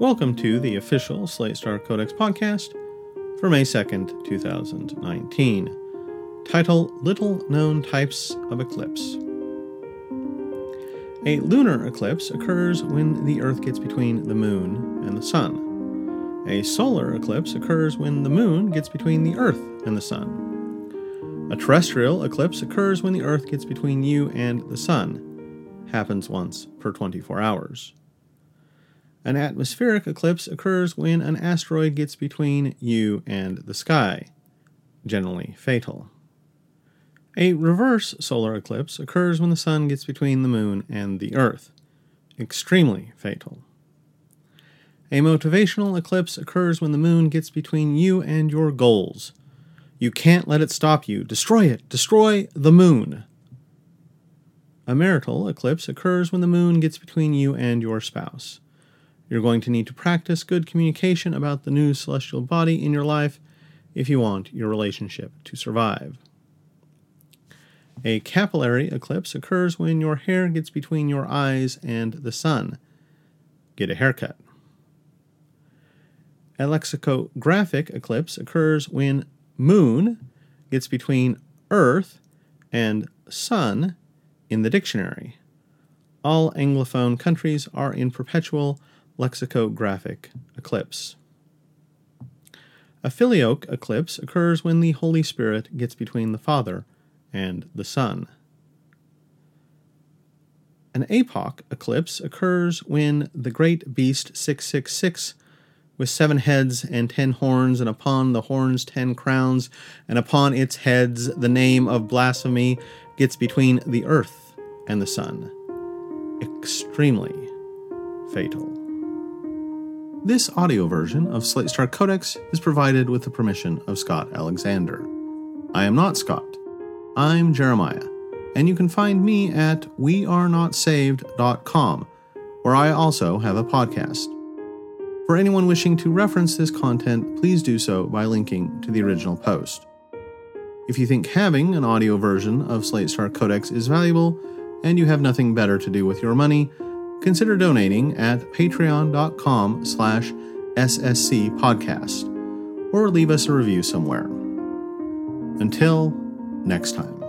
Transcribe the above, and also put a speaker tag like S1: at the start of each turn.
S1: Welcome to the official Slate Star Codex podcast for May 2nd, 2019. Title Little Known Types of Eclipse. A lunar eclipse occurs when the Earth gets between the Moon and the Sun. A solar eclipse occurs when the Moon gets between the Earth and the Sun. A terrestrial eclipse occurs when the Earth gets between you and the Sun. Happens once per 24 hours. An atmospheric eclipse occurs when an asteroid gets between you and the sky, generally fatal. A reverse solar eclipse occurs when the sun gets between the moon and the earth, extremely fatal. A motivational eclipse occurs when the moon gets between you and your goals. You can't let it stop you. Destroy it. Destroy the moon. A marital eclipse occurs when the moon gets between you and your spouse. You're going to need to practice good communication about the new celestial body in your life if you want your relationship to survive. A capillary eclipse occurs when your hair gets between your eyes and the sun. Get a haircut. A lexicographic eclipse occurs when moon gets between earth and sun in the dictionary. All Anglophone countries are in perpetual lexicographic eclipse. A filioque eclipse occurs when the Holy Spirit gets between the Father and the Son. An epoch eclipse occurs when the great beast 666 with seven heads and ten horns, and upon the horns ten crowns, and upon its heads the name of blasphemy gets between the earth and the sun. Extremely fatal. This audio version of Slate Star Codex is provided with the permission of Scott Alexander. I am not Scott. I'm Jeremiah, and you can find me at wearenotsaved.com, where I also have a podcast. For anyone wishing to reference this content, please do so by linking to the original post. If you think having an audio version of Slate Star Codex is valuable, and you have nothing better to do with your money, consider donating at patreon.com slash ssc podcast or leave us a review somewhere. Until next time.